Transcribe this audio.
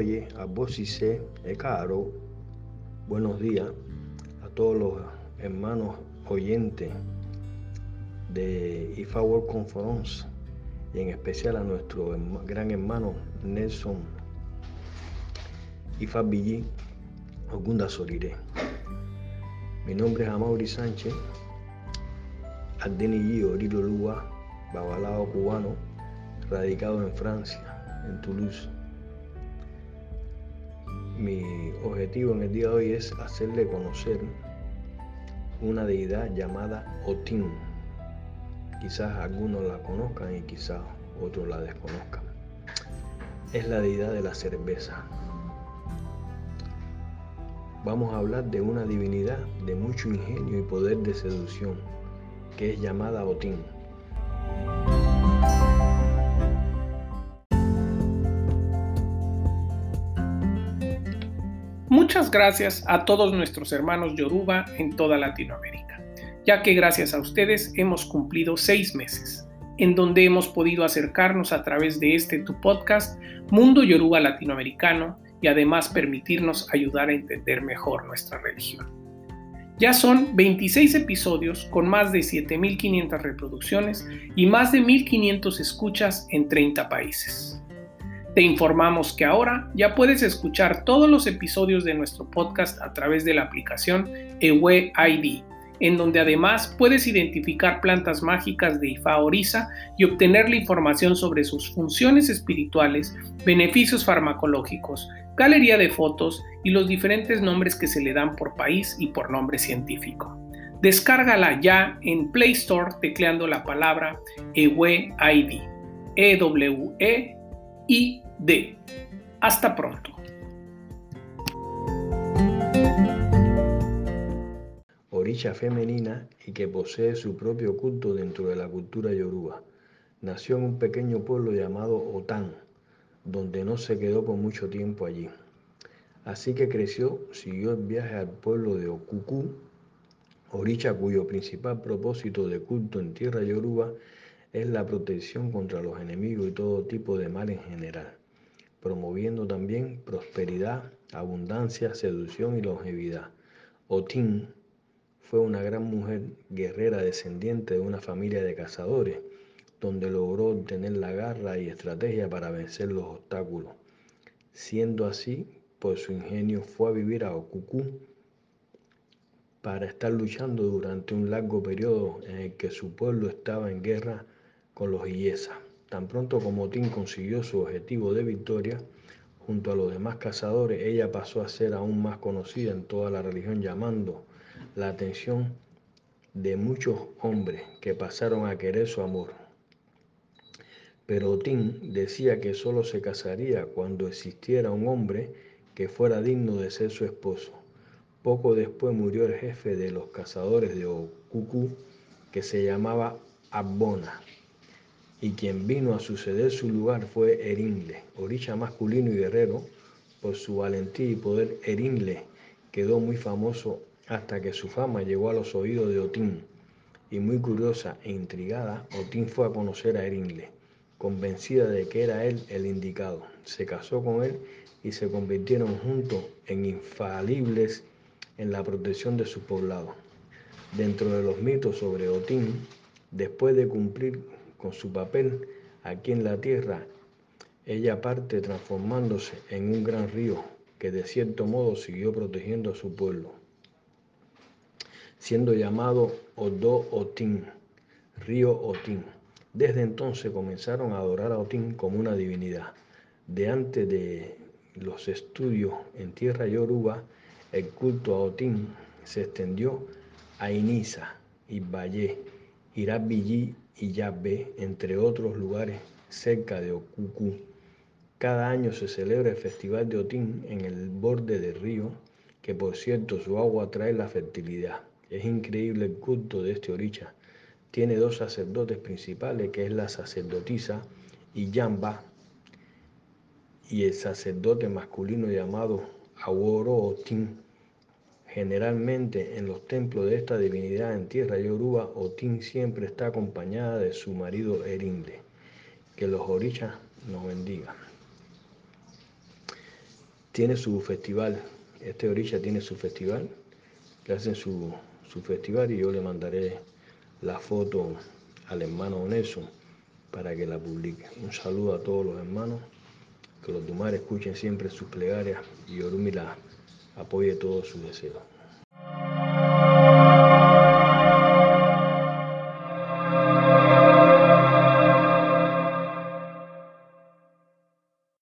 Aboye, Abosise, Ecaro, buenos días a todos los hermanos oyentes de IFA World Conference y en especial a nuestro gran hermano Nelson IFA Villí Ogunda Soliré. Mi nombre es Amaury Sánchez, Ardeni Orilo Lua, babalao cubano, radicado en Francia, en Toulouse. Mi objetivo en el día de hoy es hacerle conocer una deidad llamada Otín. Quizás algunos la conozcan y quizás otros la desconozcan. Es la deidad de la cerveza. Vamos a hablar de una divinidad de mucho ingenio y poder de seducción, que es llamada Otín. Muchas gracias a todos nuestros hermanos Yoruba en toda Latinoamérica, ya que gracias a ustedes hemos cumplido seis meses, en donde hemos podido acercarnos a través de este tu podcast Mundo Yoruba Latinoamericano y además permitirnos ayudar a entender mejor nuestra religión. Ya son 26 episodios con más de 7.500 reproducciones y más de 1.500 escuchas en 30 países. Te informamos que ahora ya puedes escuchar todos los episodios de nuestro podcast a través de la aplicación Ewe ID, en donde además puedes identificar plantas mágicas de Ifa Orisa y obtener la información sobre sus funciones espirituales, beneficios farmacológicos, galería de fotos y los diferentes nombres que se le dan por país y por nombre científico. Descárgala ya en Play Store tecleando la palabra Ewe ID. E -W -E y D. Hasta pronto. Orisha femenina y que posee su propio culto dentro de la cultura yoruba. Nació en un pequeño pueblo llamado Otán, donde no se quedó por mucho tiempo allí. Así que creció, siguió el viaje al pueblo de Okuku, Orisha cuyo principal propósito de culto en tierra yoruba es la protección contra los enemigos y todo tipo de mal en general, promoviendo también prosperidad, abundancia, seducción y longevidad. Otín fue una gran mujer guerrera descendiente de una familia de cazadores, donde logró obtener la garra y estrategia para vencer los obstáculos. Siendo así, por su ingenio fue a vivir a Okuku para estar luchando durante un largo periodo en el que su pueblo estaba en guerra con los Illesa. Tan pronto como Tim consiguió su objetivo de victoria, junto a los demás cazadores, ella pasó a ser aún más conocida en toda la religión, llamando la atención de muchos hombres que pasaron a querer su amor. Pero Tim decía que solo se casaría cuando existiera un hombre que fuera digno de ser su esposo. Poco después murió el jefe de los cazadores de Okuku, que se llamaba Abona y quien vino a suceder su lugar fue Erinle, orisha masculino y guerrero. Por su valentía y poder, Erinle quedó muy famoso hasta que su fama llegó a los oídos de Otín. Y muy curiosa e intrigada, Otín fue a conocer a Erinle, convencida de que era él el indicado. Se casó con él y se convirtieron juntos en infalibles en la protección de su poblado. Dentro de los mitos sobre Otín, después de cumplir con su papel aquí en la tierra, ella parte transformándose en un gran río que de cierto modo siguió protegiendo a su pueblo, siendo llamado Odo Otín, río Otín. Desde entonces comenzaron a adorar a Otín como una divinidad. De antes de los estudios en tierra yoruba, el culto a Otín se extendió a Inisa, Valle, Irabillí y Yabbe, entre otros lugares cerca de Okuku. Cada año se celebra el Festival de Otín en el borde del río, que por cierto su agua trae la fertilidad. Es increíble el culto de este oricha. Tiene dos sacerdotes principales, que es la sacerdotisa Yamba y el sacerdote masculino llamado Aworo Otín. Generalmente en los templos de esta divinidad en tierra yoruba, Otín siempre está acompañada de su marido Erinde. Que los orichas nos bendigan. tiene su festival, este Orisha tiene su festival, que hacen su, su festival y yo le mandaré la foto al hermano Nelson para que la publique. Un saludo a todos los hermanos, que los Dumar escuchen siempre sus plegarias y Orumi la apoye todos sus deseos.